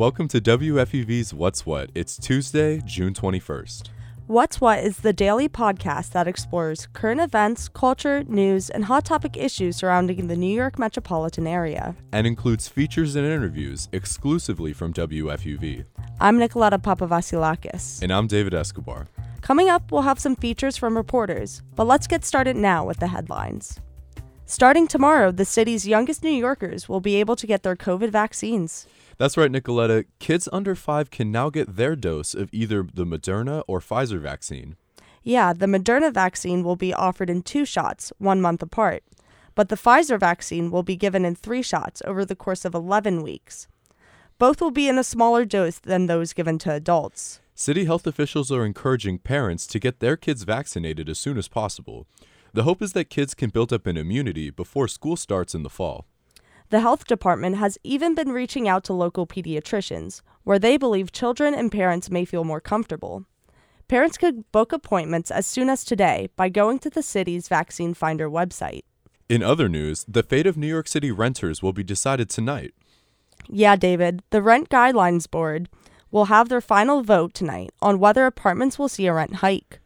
Welcome to WFUV's What's What. It's Tuesday, June 21st. What's What is the daily podcast that explores current events, culture, news, and hot topic issues surrounding the New York metropolitan area. And includes features and interviews exclusively from WFUV. I'm Nicoletta Papavasilakis. And I'm David Escobar. Coming up, we'll have some features from reporters, but let's get started now with the headlines. Starting tomorrow, the city's youngest New Yorkers will be able to get their COVID vaccines. That's right, Nicoletta. Kids under five can now get their dose of either the Moderna or Pfizer vaccine. Yeah, the Moderna vaccine will be offered in two shots, one month apart. But the Pfizer vaccine will be given in three shots over the course of 11 weeks. Both will be in a smaller dose than those given to adults. City health officials are encouraging parents to get their kids vaccinated as soon as possible. The hope is that kids can build up an immunity before school starts in the fall. The health department has even been reaching out to local pediatricians, where they believe children and parents may feel more comfortable. Parents could book appointments as soon as today by going to the city's Vaccine Finder website. In other news, the fate of New York City renters will be decided tonight. Yeah, David, the Rent Guidelines Board will have their final vote tonight on whether apartments will see a rent hike.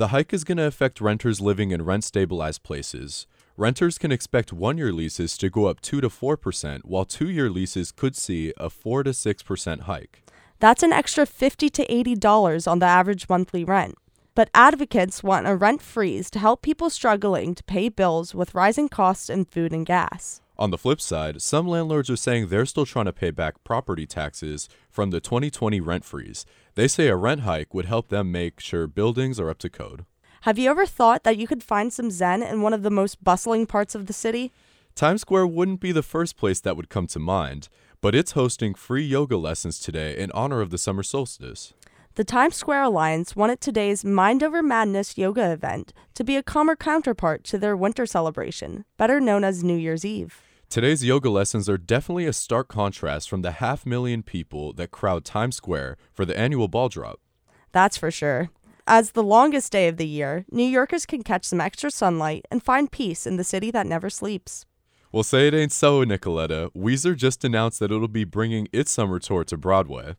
The hike is going to affect renters living in rent stabilized places. Renters can expect one year leases to go up 2 to 4%, while two year leases could see a 4 to 6% hike. That's an extra 50 to $80 on the average monthly rent. But advocates want a rent freeze to help people struggling to pay bills with rising costs in food and gas. On the flip side, some landlords are saying they're still trying to pay back property taxes from the 2020 rent freeze. They say a rent hike would help them make sure buildings are up to code. Have you ever thought that you could find some zen in one of the most bustling parts of the city? Times Square wouldn't be the first place that would come to mind, but it's hosting free yoga lessons today in honor of the summer solstice. The Times Square Alliance wanted today's Mind Over Madness yoga event to be a calmer counterpart to their winter celebration, better known as New Year's Eve. Today's yoga lessons are definitely a stark contrast from the half million people that crowd Times Square for the annual ball drop. That's for sure. As the longest day of the year, New Yorkers can catch some extra sunlight and find peace in the city that never sleeps. Well, say it ain't so, Nicoletta. Weezer just announced that it'll be bringing its summer tour to Broadway.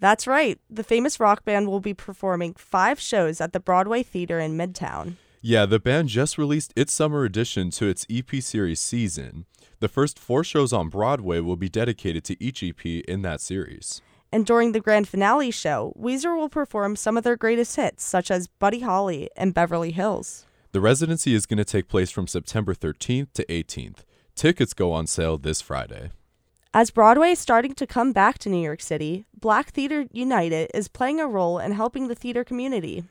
That's right. The famous rock band will be performing five shows at the Broadway Theater in Midtown. Yeah, the band just released its summer edition to its EP series Season. The first four shows on Broadway will be dedicated to each EP in that series. And during the grand finale show, Weezer will perform some of their greatest hits, such as Buddy Holly and Beverly Hills. The residency is going to take place from September 13th to 18th. Tickets go on sale this Friday. As Broadway is starting to come back to New York City, Black Theater United is playing a role in helping the theater community.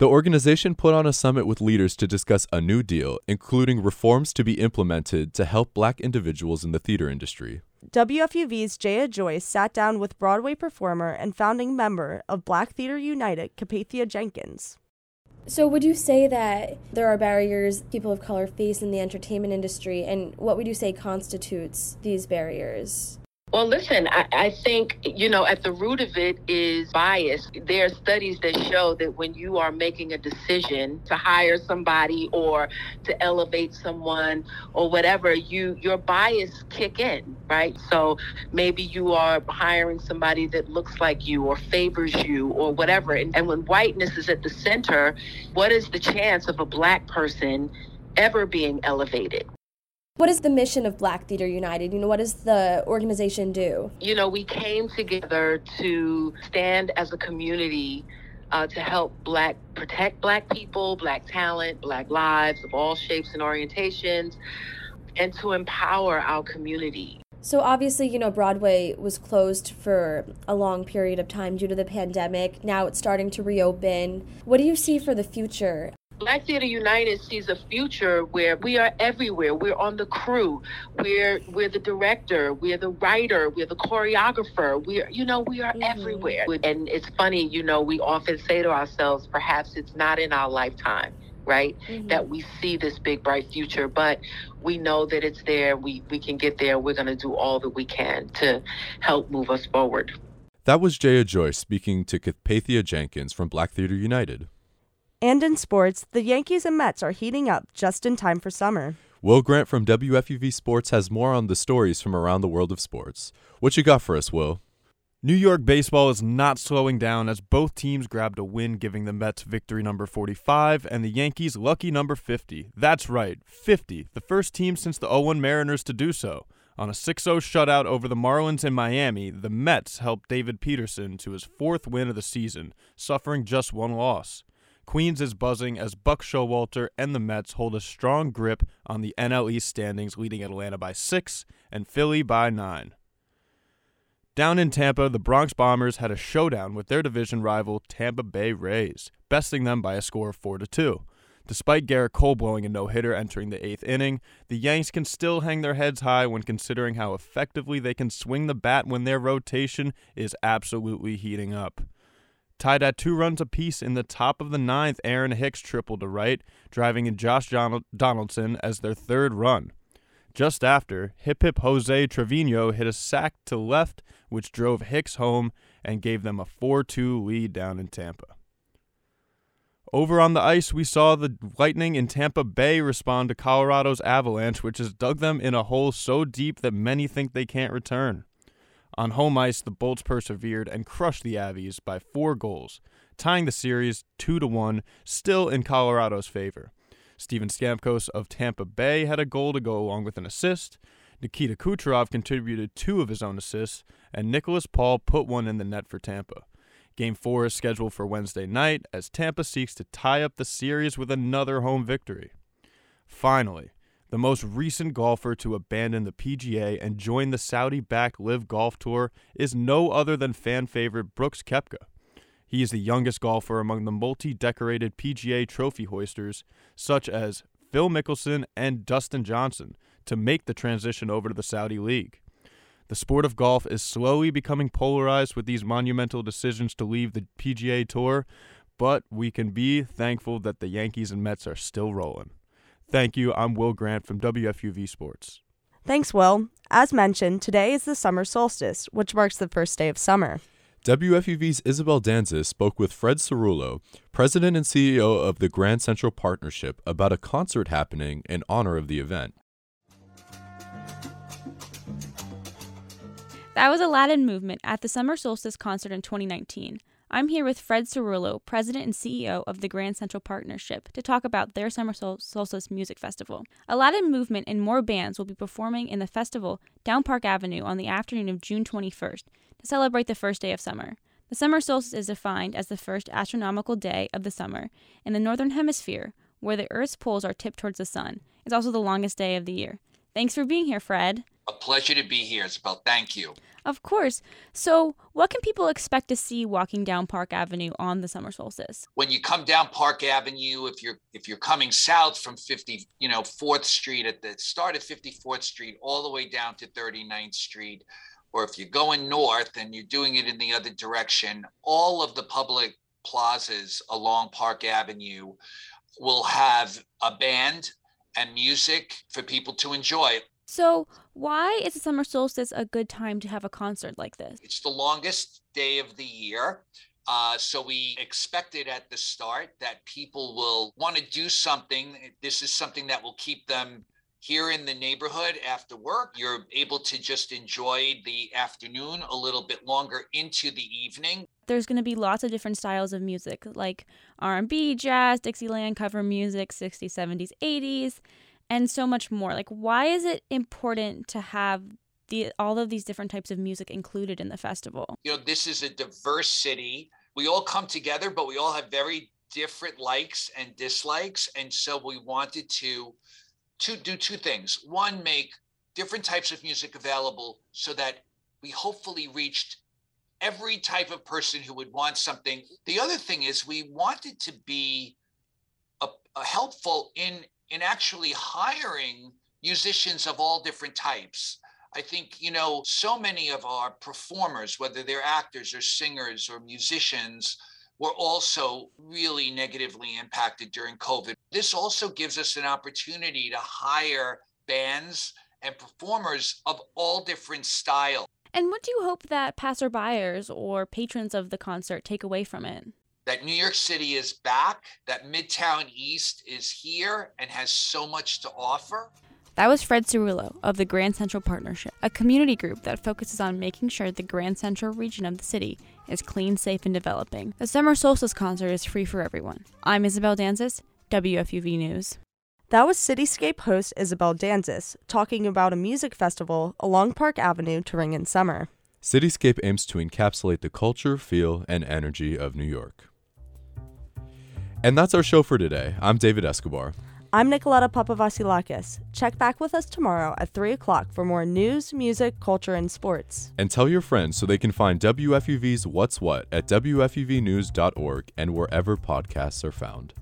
The organization put on a summit with leaders to discuss a new deal, including reforms to be implemented to help black individuals in the theater industry. WFUV's Jaya Joyce sat down with Broadway performer and founding member of Black Theater United, Capathia Jenkins. So, would you say that there are barriers people of color face in the entertainment industry, and what would you say constitutes these barriers? Well, listen, I, I, think, you know, at the root of it is bias. There are studies that show that when you are making a decision to hire somebody or to elevate someone or whatever, you your bias kick in, right? So maybe you are hiring somebody that looks like you or favors you or whatever. And, and when whiteness is at the center, what is the chance of a black person ever being elevated? What is the mission of Black Theater United? You know, what does the organization do? You know, we came together to stand as a community uh, to help black protect black people, black talent, black lives of all shapes and orientations, and to empower our community. So obviously, you know, Broadway was closed for a long period of time due to the pandemic. Now it's starting to reopen. What do you see for the future Black Theater United sees a future where we are everywhere. We're on the crew. We're we're the director. We're the writer. We're the choreographer. We're you know we are mm-hmm. everywhere. And it's funny, you know, we often say to ourselves, perhaps it's not in our lifetime, right? Mm-hmm. That we see this big bright future, but we know that it's there. We we can get there. We're going to do all that we can to help move us forward. That was Jaya Joyce speaking to Capathia Jenkins from Black Theater United. And in sports, the Yankees and Mets are heating up just in time for summer. Will Grant from WFUV Sports has more on the stories from around the world of sports. What you got for us, Will? New York baseball is not slowing down as both teams grabbed a win, giving the Mets victory number 45 and the Yankees lucky number 50. That's right, 50, the first team since the 0 1 Mariners to do so. On a 6 0 shutout over the Marlins in Miami, the Mets helped David Peterson to his fourth win of the season, suffering just one loss. Queens is buzzing as Buck Showalter and the Mets hold a strong grip on the NL East standings, leading Atlanta by six and Philly by nine. Down in Tampa, the Bronx Bombers had a showdown with their division rival Tampa Bay Rays, besting them by a score of 4 to 2. Despite Gerrit Cole blowing a no-hitter entering the 8th inning, the Yanks can still hang their heads high when considering how effectively they can swing the bat when their rotation is absolutely heating up. Tied at two runs apiece in the top of the ninth, Aaron Hicks tripled to right, driving in Josh Donaldson as their third run. Just after, Hip Hip Jose Trevino hit a sac to left, which drove Hicks home and gave them a 4 2 lead down in Tampa. Over on the ice, we saw the Lightning in Tampa Bay respond to Colorado's Avalanche, which has dug them in a hole so deep that many think they can't return. On home ice, the Bolts persevered and crushed the Avies by four goals, tying the series 2 to 1, still in Colorado's favor. Steven Stamkos of Tampa Bay had a goal to go along with an assist. Nikita Kucherov contributed two of his own assists, and Nicholas Paul put one in the net for Tampa. Game 4 is scheduled for Wednesday night as Tampa seeks to tie up the series with another home victory. Finally, the most recent golfer to abandon the PGA and join the Saudi backed LIV Golf Tour is no other than fan favorite Brooks Koepka. He is the youngest golfer among the multi decorated PGA trophy hoisters, such as Phil Mickelson and Dustin Johnson, to make the transition over to the Saudi League. The sport of golf is slowly becoming polarized with these monumental decisions to leave the PGA Tour, but we can be thankful that the Yankees and Mets are still rolling. Thank you. I'm Will Grant from WFUV Sports. Thanks, Will. As mentioned, today is the summer solstice, which marks the first day of summer. WFUV's Isabel Danza spoke with Fred Cerullo, president and CEO of the Grand Central Partnership, about a concert happening in honor of the event. That was Aladdin Movement at the Summer Solstice concert in 2019. I'm here with Fred Cerullo, president and CEO of the Grand Central Partnership, to talk about their Summer Sol- Solstice Music Festival. Aladdin Movement and more bands will be performing in the festival down Park Avenue on the afternoon of June 21st to celebrate the first day of summer. The summer solstice is defined as the first astronomical day of the summer in the northern hemisphere, where the Earth's poles are tipped towards the sun. It's also the longest day of the year. Thanks for being here, Fred. A pleasure to be here, Isabel. Thank you. Of course. So, what can people expect to see walking down Park Avenue on the summer solstice? When you come down Park Avenue, if you're if you're coming south from 50, you know, 4th Street at the start of 54th Street all the way down to 39th Street, or if you're going north and you're doing it in the other direction, all of the public plazas along Park Avenue will have a band and music for people to enjoy. So, why is the summer solstice a good time to have a concert like this? It's the longest day of the year. Uh, so we expected at the start that people will want to do something. This is something that will keep them here in the neighborhood after work you're able to just enjoy the afternoon a little bit longer into the evening. There's going to be lots of different styles of music like r&b jazz dixieland cover music 60s 70s 80s and so much more. Like why is it important to have the all of these different types of music included in the festival? You know this is a diverse city. We all come together but we all have very different likes and dislikes and so we wanted to to do two things. One, make different types of music available so that we hopefully reached every type of person who would want something. The other thing is we wanted to be a, a helpful in in actually hiring musicians of all different types. I think, you know, so many of our performers, whether they're actors or singers or musicians, were also really negatively impacted during COVID. This also gives us an opportunity to hire bands and performers of all different styles. And what do you hope that passerbyers or patrons of the concert take away from it? That New York City is back, that Midtown East is here and has so much to offer. That was Fred Cerullo of the Grand Central Partnership, a community group that focuses on making sure the Grand Central region of the city is clean, safe, and developing. The summer solstice concert is free for everyone. I'm Isabel Danzis, WFUV News. That was Cityscape host Isabel Danzis talking about a music festival along Park Avenue to ring in summer. Cityscape aims to encapsulate the culture, feel, and energy of New York. And that's our show for today. I'm David Escobar. I'm Nicoletta Papavasilakis. Check back with us tomorrow at 3 o'clock for more news, music, culture, and sports. And tell your friends so they can find WFUV's What's What at WFUVnews.org and wherever podcasts are found.